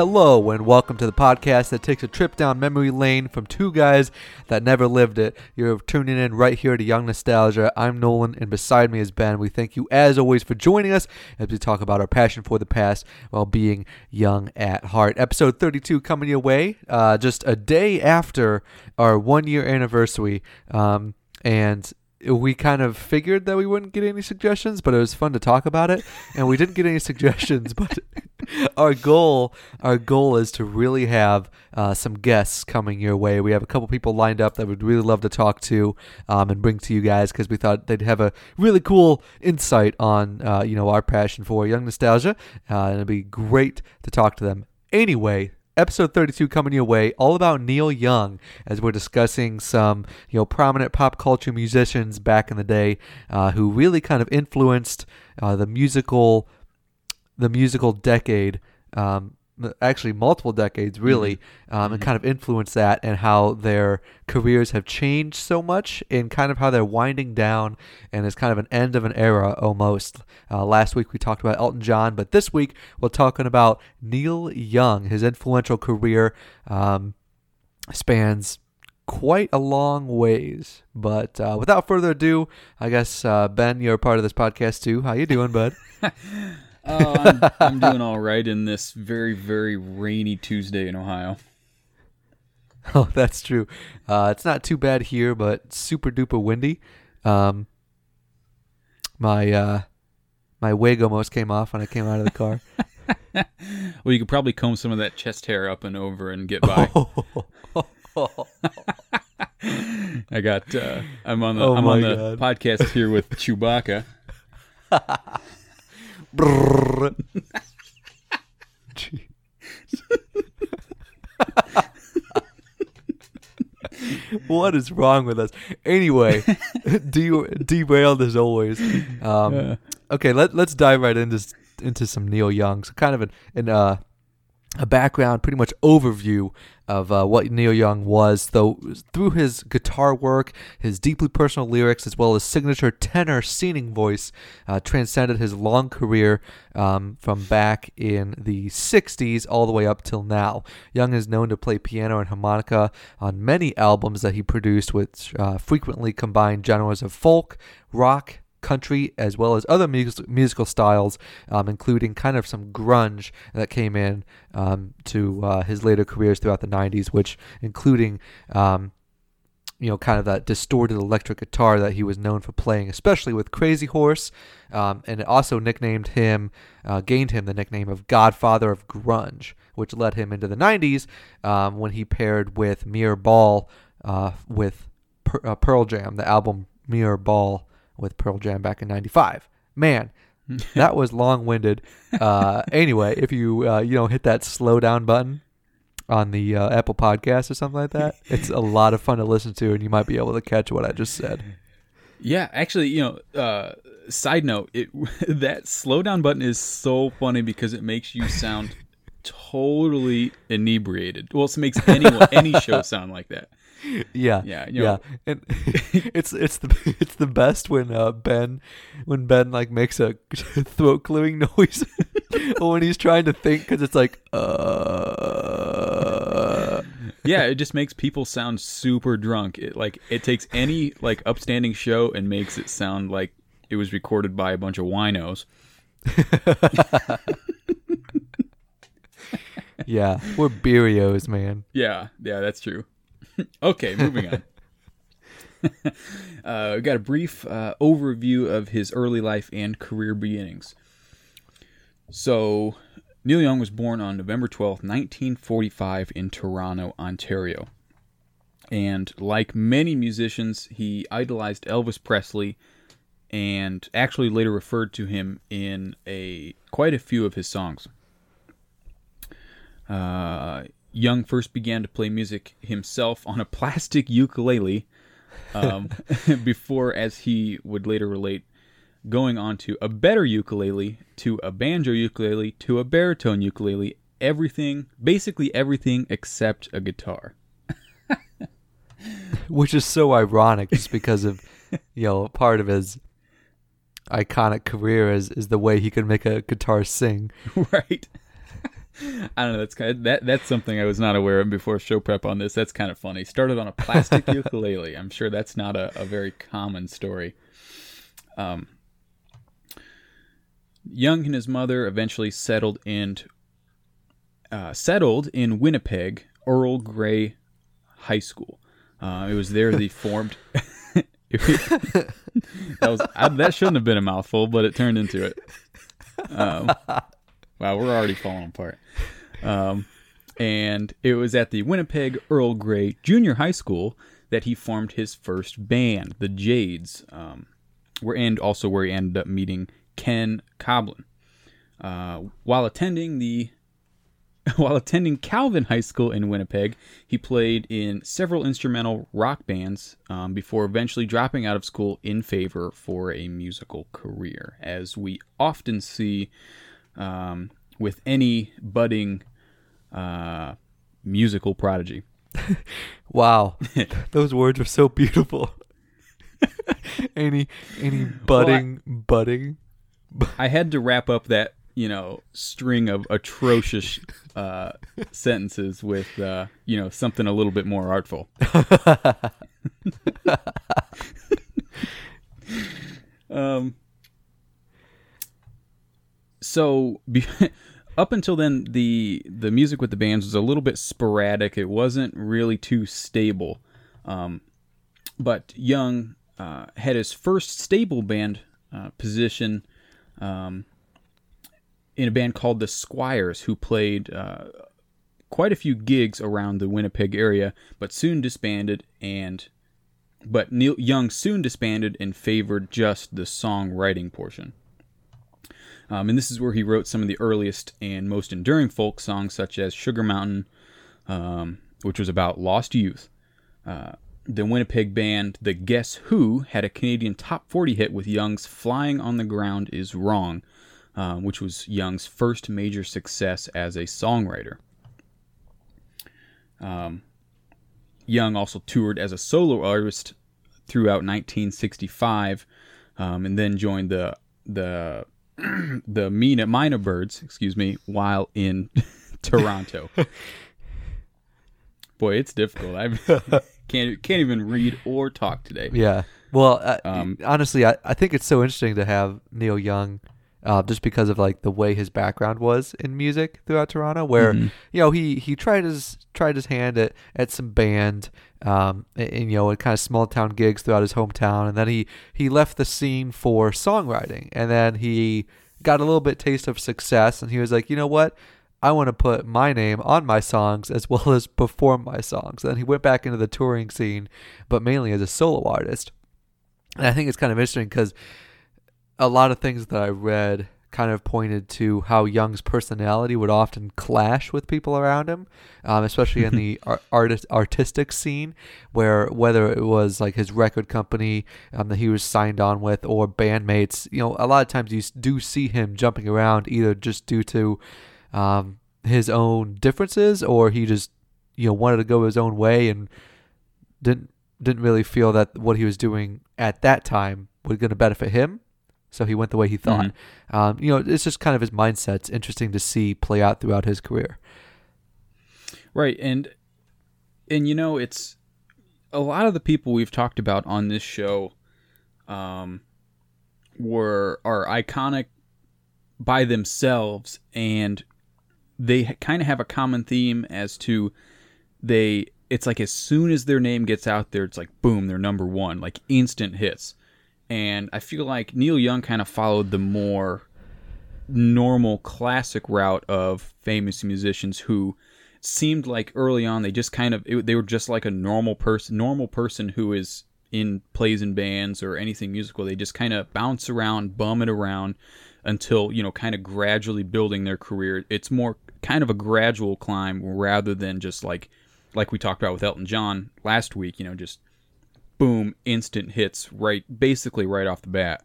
Hello, and welcome to the podcast that takes a trip down memory lane from two guys that never lived it. You're tuning in right here to Young Nostalgia. I'm Nolan, and beside me is Ben. We thank you, as always, for joining us as we talk about our passion for the past while being young at heart. Episode 32 coming your way uh, just a day after our one year anniversary. Um, and we kind of figured that we wouldn't get any suggestions, but it was fun to talk about it, and we didn't get any suggestions. But our goal, our goal is to really have uh, some guests coming your way. We have a couple people lined up that we'd really love to talk to um, and bring to you guys because we thought they'd have a really cool insight on uh, you know our passion for young nostalgia, uh, and it'd be great to talk to them. Anyway, episode 32 coming your way all about neil young as we're discussing some you know prominent pop culture musicians back in the day uh, who really kind of influenced uh, the musical the musical decade um, actually multiple decades really mm-hmm. Um, and mm-hmm. kind of influenced that and how their careers have changed so much and kind of how they're winding down and it's kind of an end of an era almost uh, last week we talked about elton john but this week we're talking about neil young his influential career um, spans quite a long ways but uh, without further ado i guess uh, ben you're a part of this podcast too how you doing bud Oh, I'm, I'm doing all right in this very, very rainy Tuesday in Ohio. Oh, that's true. Uh, it's not too bad here, but super duper windy. Um, my uh, my wig almost came off when I came out of the car. well, you could probably comb some of that chest hair up and over and get by. I got. Uh, I'm on the. Oh I'm on the God. podcast here with Chewbacca. what is wrong with us? Anyway, de- derailed as always. Um, yeah. Okay, let let's dive right into into some Neil Young. So kind of an, an uh, a background, pretty much overview of uh, what Neil Young was, though through his guitar work, his deeply personal lyrics, as well as signature tenor singing voice, uh, transcended his long career um, from back in the 60s all the way up till now. Young is known to play piano and harmonica on many albums that he produced, which uh, frequently combined genres of folk, rock, country as well as other mus- musical styles, um, including kind of some grunge that came in um, to uh, his later careers throughout the 90s, which including. Um, you know, kind of that distorted electric guitar that he was known for playing, especially with Crazy Horse, um, and it also nicknamed him, uh, gained him the nickname of Godfather of Grunge, which led him into the 90s um, when he paired with Mirror Ball uh, with per- uh, Pearl Jam, the album Mirror Ball with Pearl Jam back in '95. Man, that was long-winded. Uh, anyway, if you uh, you know hit that slow down button on the uh, Apple Podcast or something like that, it's a lot of fun to listen to, and you might be able to catch what I just said. Yeah, actually, you know, uh, side note, it that slow down button is so funny because it makes you sound totally inebriated. Well, it makes any any show sound like that. Yeah, yeah, you know. yeah. And it's it's the it's the best when uh, Ben when Ben like makes a throat clearing noise or when he's trying to think because it's like uh. yeah, it just makes people sound super drunk. It like it takes any like upstanding show and makes it sound like it was recorded by a bunch of winos. yeah, we're beerios, man. Yeah, yeah, that's true. Okay, moving on. uh, we got a brief uh, overview of his early life and career beginnings. So, Neil Young was born on November 12th, 1945, in Toronto, Ontario. And like many musicians, he idolized Elvis Presley and actually later referred to him in a quite a few of his songs. Uh, Young first began to play music himself on a plastic ukulele um, before, as he would later relate, going on to a better ukulele, to a banjo ukulele, to a baritone ukulele, everything, basically everything except a guitar. Which is so ironic just because of, you know, part of his iconic career is, is the way he could make a guitar sing. Right. I don't know. That's kind of, that. That's something I was not aware of before show prep on this. That's kind of funny. Started on a plastic ukulele. I'm sure that's not a, a very common story. Um, Young and his mother eventually settled in uh, settled in Winnipeg, Earl Grey High School. Uh, it was there they formed. that was I, that shouldn't have been a mouthful, but it turned into it. Um, wow, we're already falling apart. Um, and it was at the Winnipeg Earl Grey Junior High School that he formed his first band, the Jades. Um, where and also where he ended up meeting Ken Koblun. Uh, while attending the while attending Kelvin High School in Winnipeg, he played in several instrumental rock bands um, before eventually dropping out of school in favor for a musical career, as we often see um, with any budding uh, musical prodigy. wow, those words are so beautiful. any any budding well, I, budding. I had to wrap up that you know string of atrocious uh, sentences with uh, you know something a little bit more artful. um. So. Be- up until then the the music with the bands was a little bit sporadic it wasn't really too stable um, but young uh, had his first stable band uh, position um, in a band called the Squires, who played uh, quite a few gigs around the Winnipeg area, but soon disbanded. And but Neil Young soon disbanded and favored just the songwriting portion. Um, and this is where he wrote some of the earliest and most enduring folk songs, such as Sugar Mountain, um, which was about lost youth. Uh, the Winnipeg band The Guess Who had a Canadian top 40 hit with Young's Flying on the Ground is Wrong, uh, which was Young's first major success as a songwriter. Um, Young also toured as a solo artist throughout 1965, um, and then joined the the the Mynah Mynah Birds, excuse me, while in Toronto. Boy, it's difficult. I can't can't even read or talk today. Yeah. Well, uh, um, honestly, I, I think it's so interesting to have Neil Young, uh, just because of like the way his background was in music throughout Toronto, where mm-hmm. you know he he tried his tried his hand at at some band, um, and, and you know at kind of small town gigs throughout his hometown, and then he he left the scene for songwriting, and then he got a little bit taste of success, and he was like, you know what, I want to put my name on my songs as well as perform my songs. And he went back into the touring scene, but mainly as a solo artist. And I think it's kind of interesting because a lot of things that I read kind of pointed to how Young's personality would often clash with people around him, um, especially in the artist artistic scene, where whether it was like his record company um, that he was signed on with or bandmates, you know, a lot of times you do see him jumping around either just due to um, his own differences, or he just you know wanted to go his own way and didn't didn't really feel that what he was doing at that time was going to benefit him. So he went the way he thought. Mm-hmm. Um, you know, it's just kind of his mindset. It's interesting to see play out throughout his career. Right, and and you know, it's a lot of the people we've talked about on this show um, were are iconic by themselves, and they kind of have a common theme as to they it's like as soon as their name gets out there it's like boom they're number one like instant hits and i feel like neil young kind of followed the more normal classic route of famous musicians who seemed like early on they just kind of it, they were just like a normal person normal person who is in plays and bands or anything musical. They just kind of bounce around bum it around until you know kind of gradually building their career. It's more kind of a gradual climb rather than just like like we talked about with Elton John last week, you know, just boom, instant hits right basically right off the bat.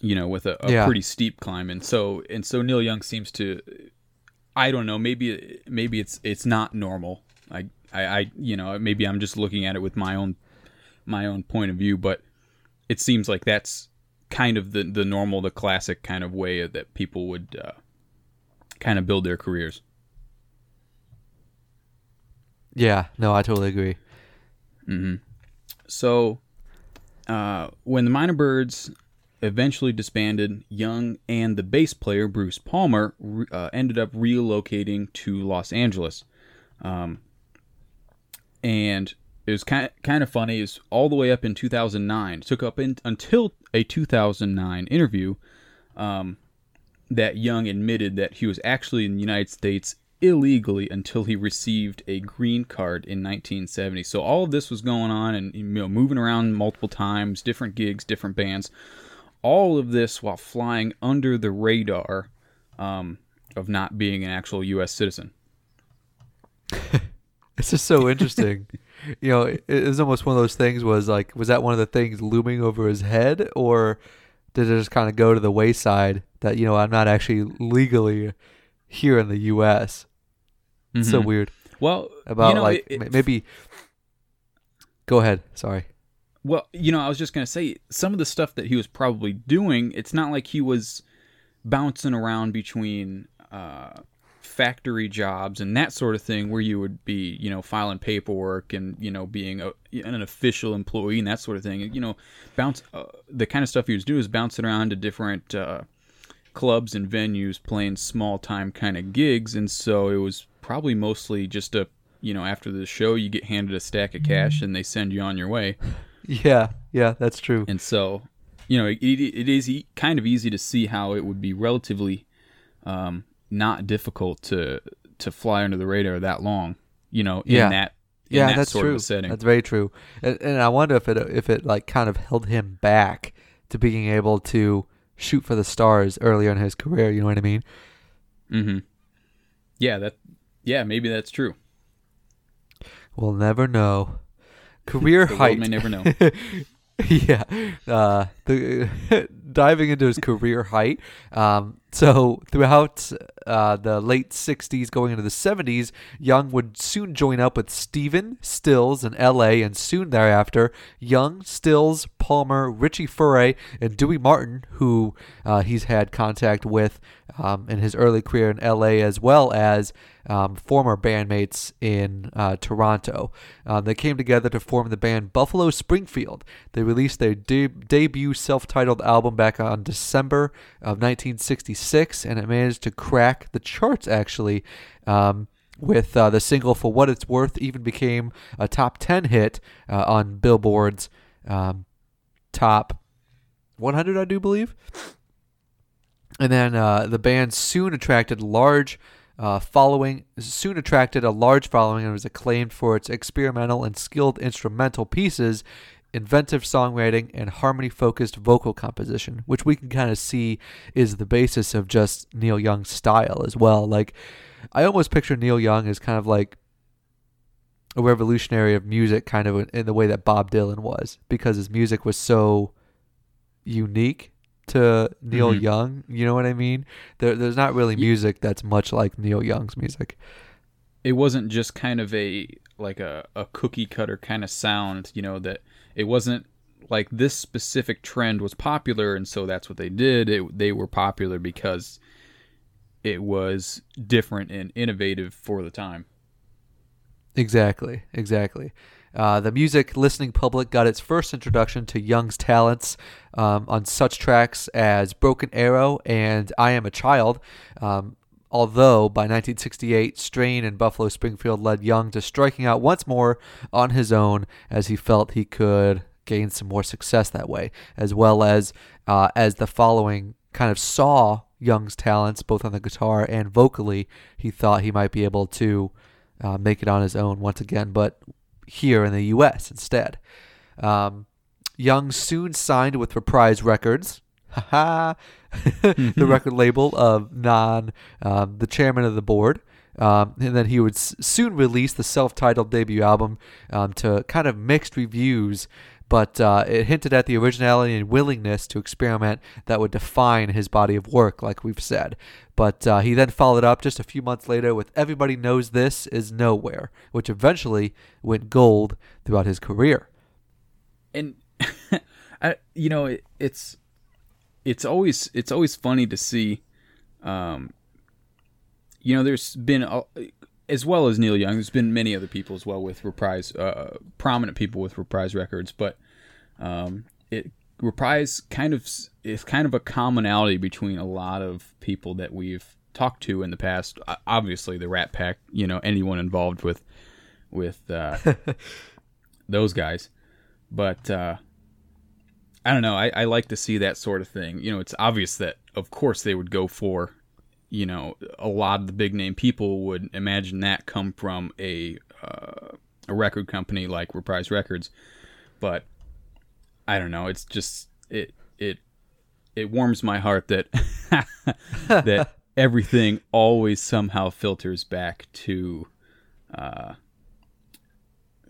You know, with a, a yeah. pretty steep climb. And so and so Neil Young seems to I don't know, maybe maybe it's it's not normal. I I, I you know, maybe I'm just looking at it with my own my own point of view, but it seems like that's kind of the the normal, the classic kind of way that people would uh, kind of build their careers. Yeah, no, I totally agree. So, uh, when the Mynah Birds eventually disbanded, Young and the bass player Bruce Palmer uh, ended up relocating to Los Angeles. Um, and it was kind kind of funny. Is all the way up in 2009. Took up in, until a 2009 interview um, that Young admitted that he was actually in the United States illegally until he received a green card in 1970. So all of this was going on and you know moving around multiple times, different gigs, different bands. All of this while flying under the radar um, of not being an actual U.S. citizen. It's just so interesting. you know, it, it was almost one of those things. Was like, was that one of the things looming over his head, or did it just kind of go to the wayside that you know I'm not actually legally here in the U.S. It's so weird Well, about you know, like it- it- maybe. Go ahead. Sorry. Well, you know, I was just gonna say some of the stuff that he was probably doing. It's not like he was bouncing around between uh, factory jobs and that sort of thing, where you would be, you know, filing paperwork and you know being a, an official employee and that sort of thing. You know, bounce uh, the kind of stuff he was doing is bouncing around to different uh, clubs and venues, playing small time kind of gigs, and so it was probably mostly just a, you know, after the show you get handed a stack of cash and they send you on your way. Yeah. Yeah. That's true. And so, you know, it, it is e- kind of easy to see how it would be relatively um, not difficult to to fly under the radar that long. You know, in Yeah. that in yeah, that that's sort true. of setting. That's very true. And, and I wonder if it if it like kind of held him back to being able to shoot for the stars earlier in his career. You know what I mean? mm-hmm. Yeah, that. Yeah, maybe that's true. We'll never know. Career The height. world may never know. yeah. Uh, the diving into his career height. Um, so throughout uh, the late '60s, going into the '70s, Young would soon join up with Stephen Stills in L.A. and soon thereafter, Young, Stills, Palmer, Richie Furay, and Dewey Martin, who uh, he's had contact with um, in his early career in L.A. as well as um, former bandmates in uh, Toronto. Um, they came together to form the band Buffalo Springfield. They released their de- debut self titled album back on December of 1966, and it managed to crack the charts actually. Um, with uh, the single For What It's Worth, even became a top 10 hit uh, on Billboard's um, top 100, I do believe. And then uh, the band soon attracted large uh, following. Soon attracted a large following and was acclaimed for its experimental and skilled instrumental pieces, inventive songwriting, and harmony-focused vocal composition, which we can kind of see is the basis of just Neil Young's style as well. Like, I almost picture Neil Young as kind of like a revolutionary of music, kind of in the way that Bob Dylan was, because his music was so unique to Neil Mhm. Young. You know what I mean? There, there's not really music that's much like Neil Young's music. it wasn't just kind of a like a, a cookie cutter kind of sound you know that it wasn't like this specific trend was popular and so that's what they did it, they were popular because it was different and innovative for the time Exactly, exactly. Uh, the music listening public got its first introduction to Young's talents um, on such tracks as Broken Arrow and I Am a Child. Um, although by 1968, Strain and Buffalo Springfield led Young to striking out once more on his own as he felt he could gain some more success that way, as well as uh, as the following kind of saw Young's talents both on the guitar and vocally, he thought he might be able to uh, make it on his own once again, but here in the U.S. instead. Um, Young soon signed with Reprise Records, haha, the record label of Non, um, the chairman of the board. Um, and then he would s- soon release the self-titled debut album um, to kind of mixed reviews, but uh, it hinted at the originality and willingness to experiment that would define his body of work, like we've said. But uh, he then followed up just a few months later with Everybody Knows This Is Nowhere, which eventually went gold throughout his career. and I, you know it, it's it's always it's always funny to see um you know, there's been a, as well as Neil Young. There's been many other people as well with Reprise, uh, prominent people with Reprise Records, but um, it Reprise kind of is kind of a commonality between a lot of people that we've talked to in the past. Obviously, the Rat Pack, you know, anyone involved with with uh, those guys, but uh, I don't know. I, I like to see that sort of thing. You know, it's obvious that of course they would go for you know, a lot of the big name people would imagine that come from a uh, a record company like Reprise Records, but I don't know. It's just it it it warms my heart that that everything always somehow filters back to uh,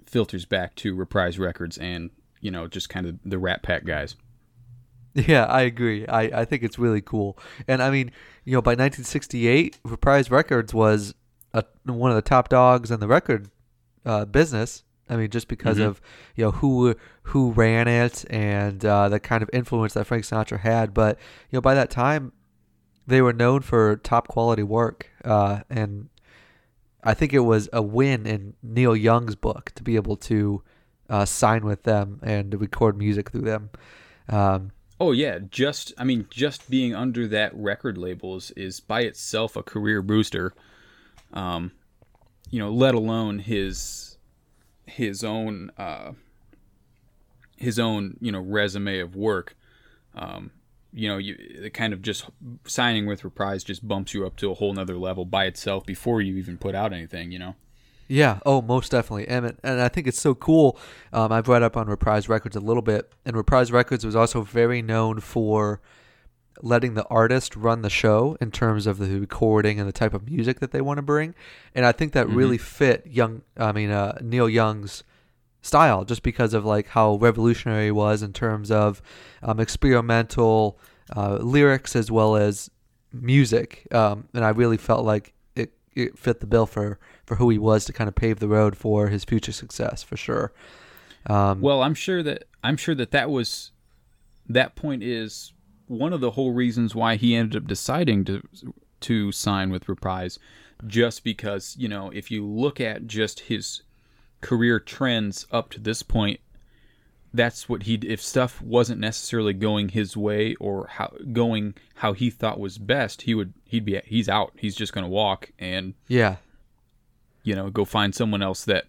filters back to Reprise Records and you know just kind of the Rat Pack guys. Yeah, I agree. I, I think it's really cool. And I mean, you know, by 1968, Reprise Records was a, one of the top dogs in the record uh, business. I mean, just because mm-hmm. of you know who who ran it and uh, the kind of influence that Frank Sinatra had. But you know, by that time, they were known for top quality work, uh, and I think it was a win in Neil Young's book to be able to uh, sign with them and record music through them. Um, Oh yeah, just I mean, just being under that record label is, is by itself a career booster. Um, you know, let alone his his own uh, his own you know resume of work. Um, you know, you kind of just signing with Reprise just bumps you up to a whole nother level by itself before you even put out anything. You know. Yeah. Oh, most definitely. And and I think it's so cool. Um, I've read up on Reprise Records a little bit, and Reprise Records was also very known for letting the artist run the show in terms of the recording and the type of music that they want to bring. And I think that mm-hmm. really fit young. I mean, uh, Neil Young's style, just because of like how revolutionary he was in terms of um, experimental uh, lyrics as well as music. Um, and I really felt like it, it fit the bill for for who he was to kind of pave the road for his future success for sure. Um, well, I'm sure that I'm sure that that was that point is one of the whole reasons why he ended up deciding to to sign with Reprise, just because you know if you look at just his career trends up to this point, that's what he if stuff wasn't necessarily going his way or how going how he thought was best, he would he'd be he's out. He's just going to walk and yeah you know, go find someone else that,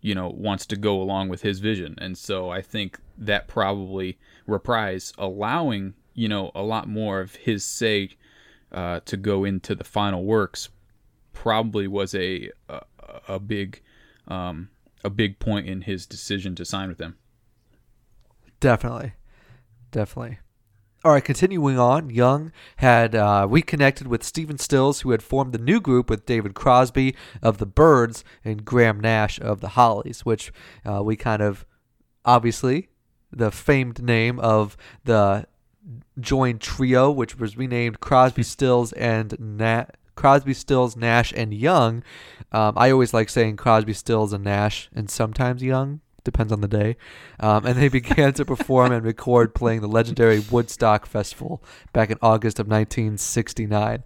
you know, wants to go along with his vision. And so I think that probably Reprise allowing, you know, a lot more of his say uh, to go into the final works probably was a a, a big um, a big point in his decision to sign with them. Definitely, definitely. All right, continuing on, Young had uh, reconnected with Stephen Stills, who had formed the new group with David Crosby of the Byrds and Graham Nash of the Hollies, which uh, we kind of obviously the famed name of the joined trio, which was renamed Crosby, Stills, and Na- Crosby, Stills, Nash, and Young. Um, I always like saying Crosby, Stills, and Nash, and sometimes Young depends on the day. Um, and they began to perform and record playing the legendary Woodstock Festival back in August of 1969.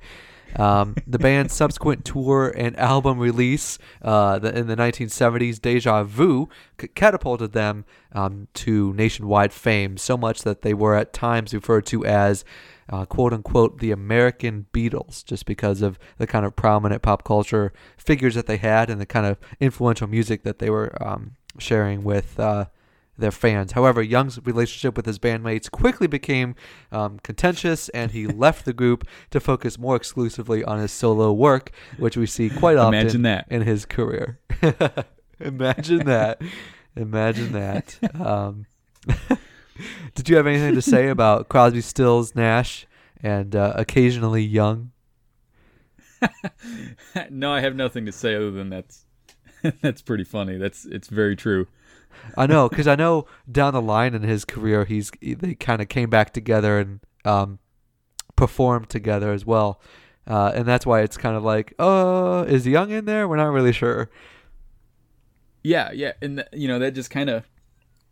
Um, the band's subsequent tour and album release uh, the, in the 1970s, Deja Vu, c- catapulted them um, to nationwide fame so much that they were at times referred to as uh, quote unquote the American Beatles, just because of the kind of prominent pop culture figures that they had and the kind of influential music that they were um, sharing with uh, their fans. However, Young's relationship with his bandmates quickly became um, contentious, and he left the group to focus more exclusively on his solo work, which we see quite often Imagine that. in his career. Imagine that. Imagine that. Um, did you have anything to say about Crosby, Stills, Nash, and uh, occasionally Young? no, I have nothing to say other than that's that's pretty funny. That's it's very true. I know because I know down the line in his career, he's they kind of came back together and um, performed together as well, uh, and that's why it's kind of like, oh, is Young in there? We're not really sure. Yeah, yeah, and th- you know that just kind of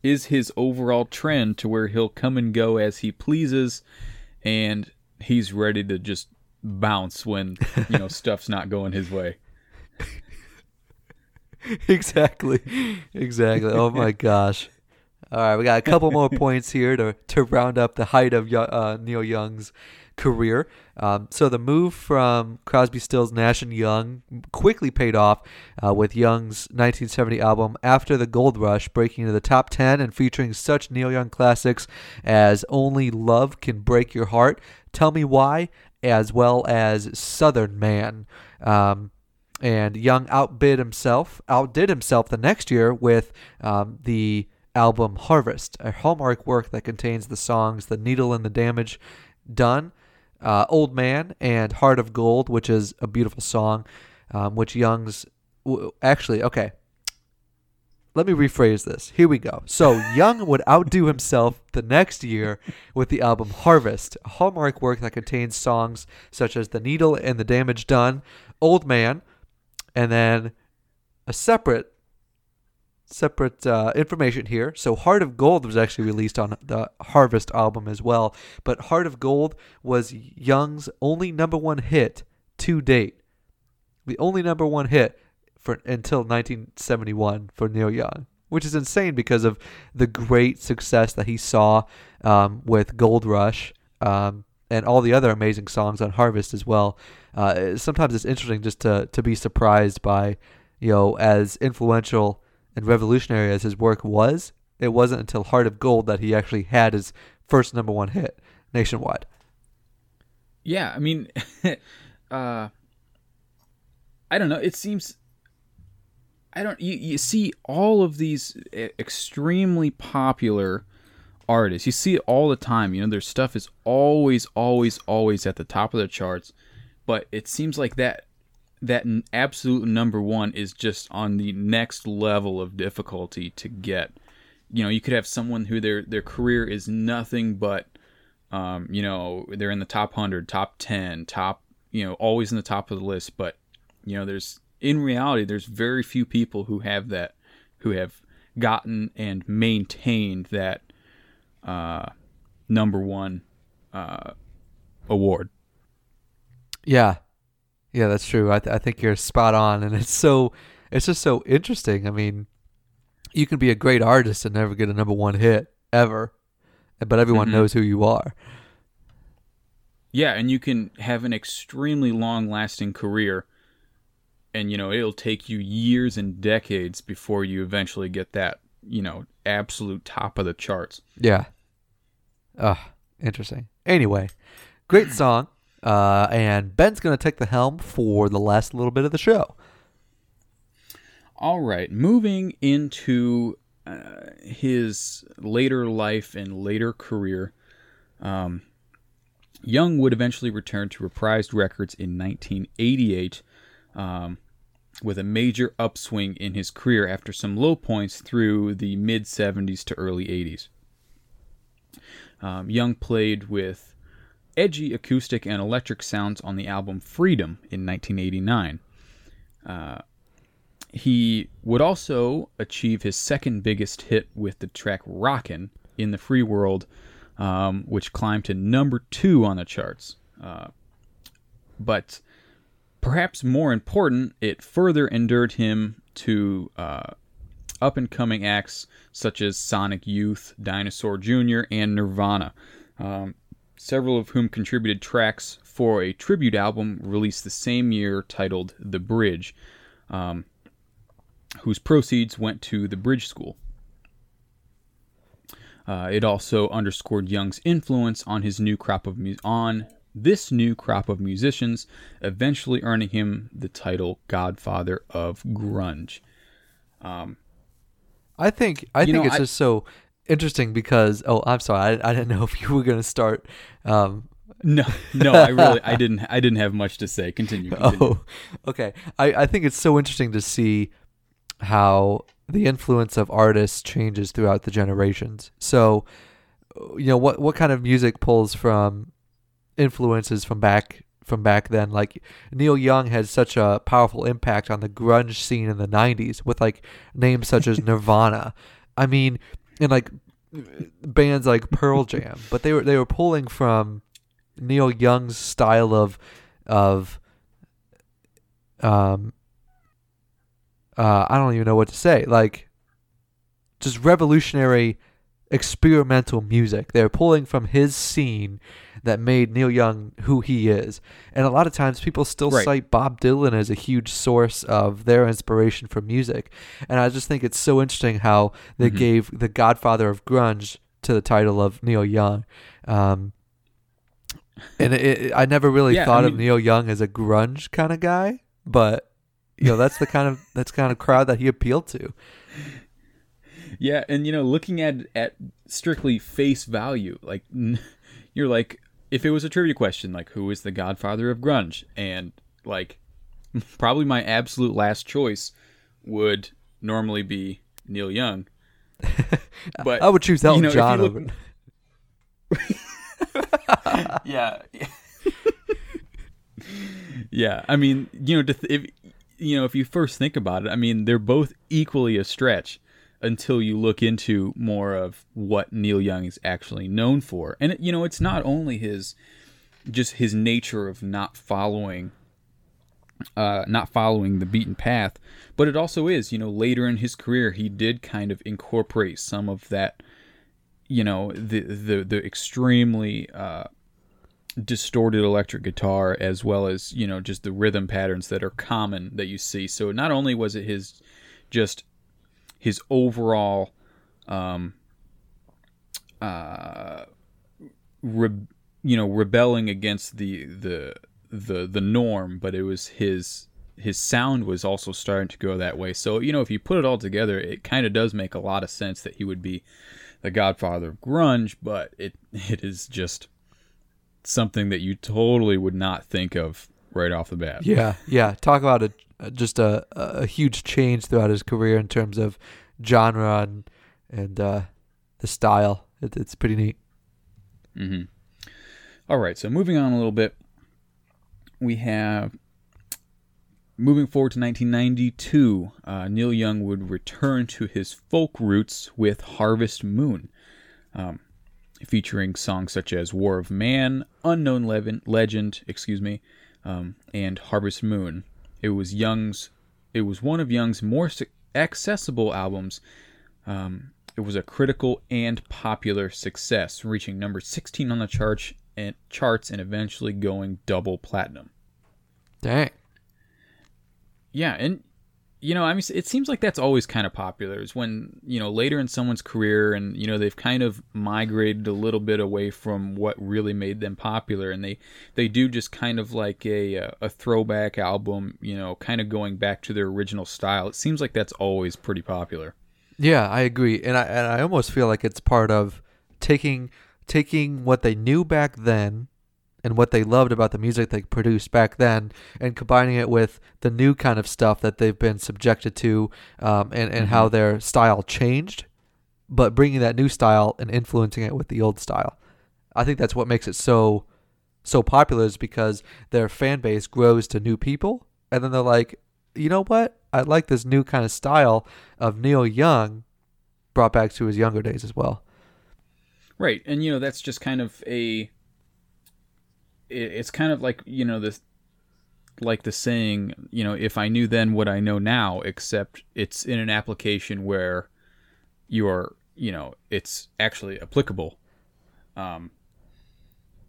is his overall trend to where he'll come and go as he pleases, and he's ready to just bounce when you know stuff's not going his way. exactly. Exactly. Oh my gosh. All right, we got a couple more points here to to round up the height of uh, Neil Young's career. Um, so the move from Crosby, Stills, Nash and Young quickly paid off uh, with Young's 1970 album After the Gold Rush breaking into the top 10 and featuring such Neil Young classics as Only Love Can Break Your Heart, Tell Me Why, as well as Southern Man. Um, and Young outbid himself, outdid himself the next year with um, the album Harvest, a hallmark work that contains the songs The Needle and the Damage Done, uh, Old Man, and Heart of Gold, which is a beautiful song, um, which Young's w- actually, okay. Let me rephrase this. Here we go. So Young would outdo himself the next year with the album Harvest, a hallmark work that contains songs such as The Needle and the Damage Done, Old Man, and then a separate separate uh, information here. So Heart of Gold was actually released on the Harvest album as well, but Heart of Gold was Young's only number one hit to date. The only number one hit for until 1971 for Neil Young, which is insane because of the great success that he saw um, with Gold Rush um, and all the other amazing songs on Harvest as well. Uh, sometimes it's interesting just to to be surprised by, you know, as influential and revolutionary as his work was, it wasn't until Heart of Gold that he actually had his first number one hit nationwide. Yeah, I mean, uh, I don't know. It seems I don't. You, you see all of these extremely popular artists. You see it all the time. You know, their stuff is always, always, always at the top of the charts. But it seems like that that absolute number one is just on the next level of difficulty to get. You know, you could have someone who their their career is nothing but, um, you know, they're in the top hundred, top ten, top, you know, always in the top of the list. But you know, there's in reality, there's very few people who have that, who have gotten and maintained that uh, number one uh, award. Yeah, yeah, that's true. I, th- I think you're spot on, and it's so it's just so interesting. I mean, you can be a great artist and never get a number one hit ever, but everyone mm-hmm. knows who you are. Yeah, and you can have an extremely long lasting career, and you know it'll take you years and decades before you eventually get that you know absolute top of the charts. Yeah. Ah, interesting. Anyway, great song. Uh, and Ben's going to take the helm for the last little bit of the show. All right, moving into uh, his later life and later career, um, Young would eventually return to Reprised Records in 1988 um, with a major upswing in his career after some low points through the mid 70s to early 80s. Um, Young played with edgy acoustic and electric sounds on the album Freedom in 1989. Uh, he would also achieve his second biggest hit with the track Rockin' in the Free World, um, which climbed to number two on the charts. Uh, but perhaps more important, it further endeared him to uh, up and coming acts such as Sonic Youth, Dinosaur Jr., and Nirvana. Um, several of whom contributed tracks for a tribute album released the same year titled The Bridge, um, whose proceeds went to the Bridge School. Uh, it also underscored Young's influence on his new crop of mu- on this new crop of musicians, eventually earning him the title Godfather of Grunge. Um, I think I think know, it's I, just so interesting because oh I'm sorry I, I didn't know if you were going to start um, no no I really I didn't I didn't have much to say. Continue, continue. oh okay. I, I think it's so interesting to see how the influence of artists changes throughout the generations. So you know what what kind of music pulls from influences from back from back then? Like Neil Young had such a powerful impact on the grunge scene in the 90s with like names such as Nirvana. I mean and like bands like Pearl Jam, but they were they were pulling from Neil Young's style of of um uh I don't even know what to say. Like just revolutionary experimental music. They're pulling from his scene that made Neil Young who he is. And a lot of times people still Right. cite Bob Dylan as a huge source of their inspiration for music. And I just think it's so interesting how they Mhm. gave the godfather of grunge to the title of Neil Young. Um, and it, it, I never really Yeah, I thought of Neil Young as a grunge kind of guy, but you know that's the kind of that's kind of crowd that he appealed to. Yeah, and you know, looking at at strictly face value, like n- you're like, if it was a trivia question, like who is the godfather of grunge, and like probably my absolute last choice would normally be Neil Young. But I would choose Elton know, John look- yeah, yeah. I mean, you know, if you know, if you first think about it, I mean, they're both equally a stretch until you look into more of what Neil Young is actually known for, and you know, it's not only his just his nature of not following uh, not following the beaten path, but it also is, you know, later in his career, he did kind of incorporate some of that, you know, the the the extremely uh, distorted electric guitar as well as you know just the rhythm patterns that are common that you see. So not only was it his just his overall um, uh, re- you know rebelling against the the the the norm, but it was his his sound was also starting to go that way. So you know if you put it all together, it kind of does make a lot of sense that he would be the godfather of grunge, but it it is just something that you totally would not think of right off the bat. Yeah, yeah. Talk about a just a a huge change throughout his career in terms of genre and and uh, the style. It, it's pretty neat. hmm All right, so moving on a little bit, we have moving forward to 1992. Uh, Neil Young would return to his folk roots with Harvest Moon, um, featuring songs such as "War of Man," "Unknown Legend," legend excuse me, um, and "Harvest Moon." It was Young's. It was one of Young's more accessible albums. Um, it was a critical and popular success, reaching number 16 on the charts and charts and eventually going double platinum. Dang. Yeah, and you know, I mean, it seems like that's always kind of popular. Is when you know later in someone's career, and you know they've kind of migrated a little bit away from what really made them popular, and they they do just kind of like a a throwback album, you know, kind of going back to their original style. It seems like that's always pretty popular. Yeah, I agree, and I and I almost feel like it's part of taking taking what they knew back then and what they loved about the music they produced back then and combining it with the new kind of stuff that they've been subjected to um, and, and how their style changed but bringing that new style and influencing it with the old style. I think that's what makes it so so popular is because their fan base grows to new people and then they're like you know what? I like this new kind of style of neil young brought back to his younger days as well. Right, and you know that's just kind of a. it- It's kind of like you know this, like the saying, you know, if I knew then what I know now, except it's in an application where you are, you know, it's actually applicable. Um,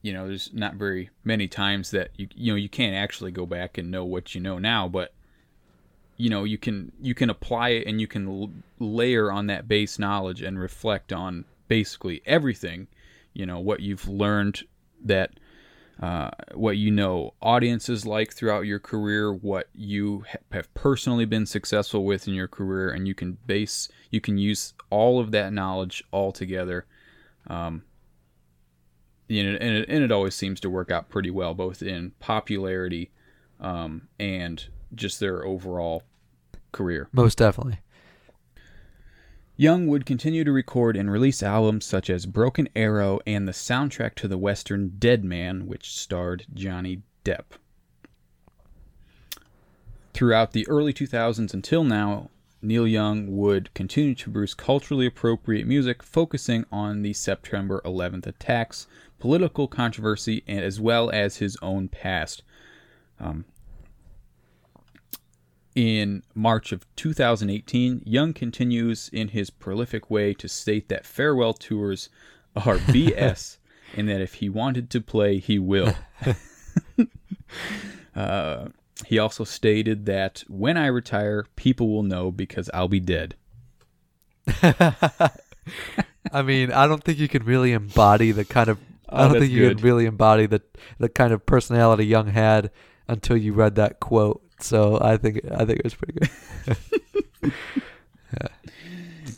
you know, there's not very many times that you you know you can't actually go back and know what you know now, but you know you can you can apply it and you can l- layer on that base knowledge and reflect on basically everything you know what you've learned that uh, what you know audiences like throughout your career what you ha- have personally been successful with in your career and you can base you can use all of that knowledge all together um, you know, and, it, and it always seems to work out pretty well both in popularity um, and just their overall career. Most definitely Young would continue to record and release albums such as Broken Arrow and the soundtrack to the western Dead Man, which starred Johnny Depp. Throughout the early 2000s until now, Neil Young would continue to produce culturally appropriate music focusing on the September 11th attacks, political controversy, and as well as his own past. Um, in March of 2018, Young continues in his prolific way to state that farewell tours are BS and that if he wanted to play, he will. uh, he also stated that when I retire, people will know because I'll be dead. I mean, I don't think you can really embody the kind of. Oh, I don't think you good. can really embody the the kind of personality Young had until you read that quote. So I think I think it was pretty good. Yeah,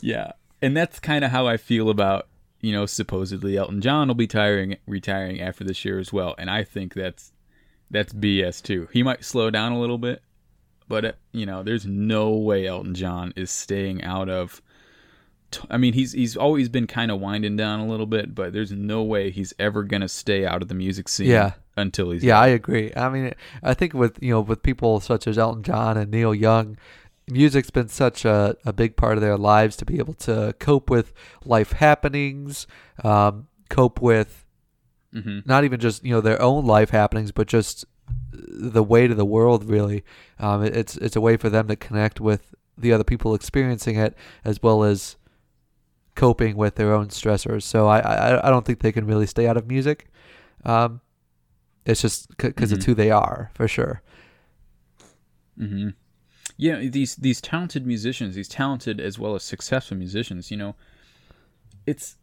yeah. and that's kind of how I feel about you know supposedly Elton John will be tiring retiring after this year as well, and I think that's that's BS too. He might slow down a little bit, but uh, you know, there's no way Elton John is staying out of. t- I mean, he's he's always been kind of winding down a little bit, but there's no way he's ever gonna stay out of the music scene. Yeah. Until he's Yeah, I agree. I mean, I think with you know with people such as Elton John and Neil Young, music's been such a, a big part of their lives to be able to cope with life happenings, um, cope with hmm not even just you know their own life happenings, but just the weight of the world. Really, um, it- it's it's a way for them to connect with the other people experiencing it, as well as coping with their own stressors. So I I, I don't think they can really stay out of music. Um, it's just because it's Mhm. who they are for sure. hmm Yeah, these these talented musicians, these talented as well as successful musicians, you know, it's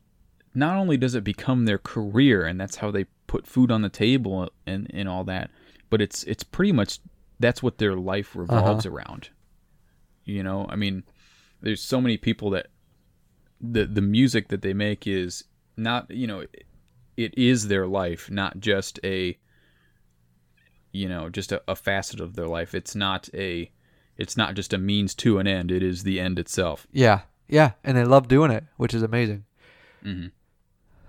not only does it become their career and that's how they put food on the table and and all that, but it's it's pretty much that's what their life revolves around. You know, I mean, there's so many people that the the music that they make is not, you know, it is their life, not just a you know just a, a facet of their life it's not a it's not just a means to an end it is the end itself Yeah, yeah, and they love doing it, which is amazing. Mhm.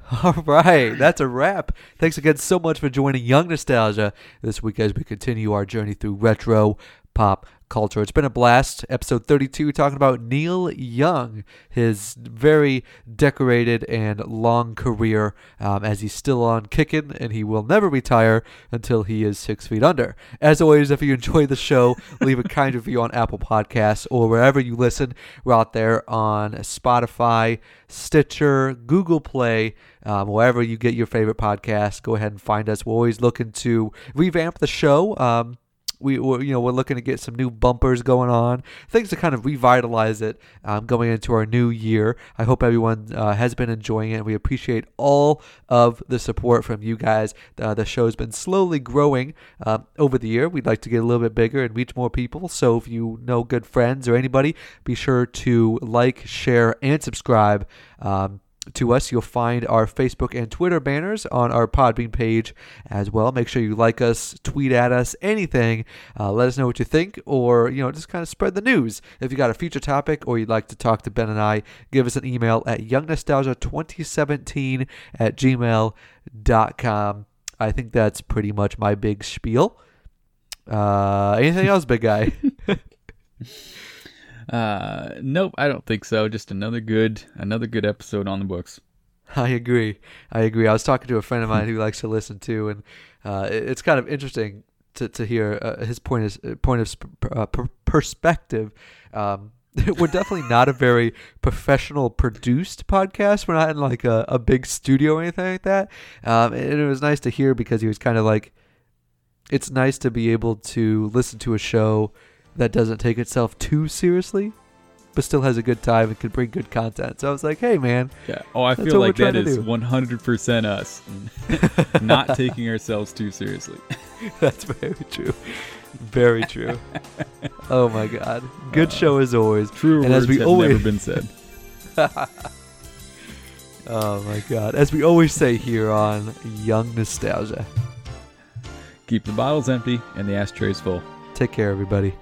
All right, that's a wrap. Thanks again so much for joining Young Nostalgia this week as we continue our journey through retro pop culture. It's been a blast. Episode 32, talking about Neil Young, his very decorated and long career um, as he's still on kicking and he will never retire until he is six feet under. As always, if you enjoy the show, leave a kind review on Apple Podcasts or wherever you listen. We're out there on Spotify, Stitcher, Google Play, um, wherever you get your favorite podcasts. Go ahead and find us. We're always looking to revamp the show. Um, we we're, you know we're looking to get some new bumpers going on things to kind of revitalize it um, going into our new year. I hope everyone uh, has been enjoying it we appreciate all of the support from you guys. Uh, the show's been slowly growing um, over the year. We'd like to get a little bit bigger and reach more people. So if you know good friends or anybody be sure to like share and subscribe um, to us. You'll find our Facebook and Twitter banners on our Podbean page as well. Make sure you like us, tweet at us, anything. Uh, let us know what you think, or you know, just kind of spread the news. If you got a future topic or you'd like to talk to Ben and I, give us an email at youngnostalgia2017 at gmail.com. I think that's pretty much my big spiel. Uh, anything else, big guy? uh nope i don't think so just another good another good episode on the books I agree. I agree. I was talking to a friend of mine who likes to listen to, and uh, it's kind of interesting to, to hear uh, his point is point of uh, per- perspective. Um, we're definitely not a very professional produced podcast. We're not in like a, a big studio or anything like that. Um, and it was nice to hear because he was kind of like, it's nice to be able to listen to a show that doesn't take itself too seriously, but still has a good time and can bring good content. So I was like, hey man, yeah oh i feel like that is do. 100% us not taking ourselves too seriously That's very true. Very true. oh my god. Good uh, show as always. true And words as we have always never been said Oh my god. As we always say here on Young Nostalgia. keep the bottles empty and the ashtrays full Take care everybody.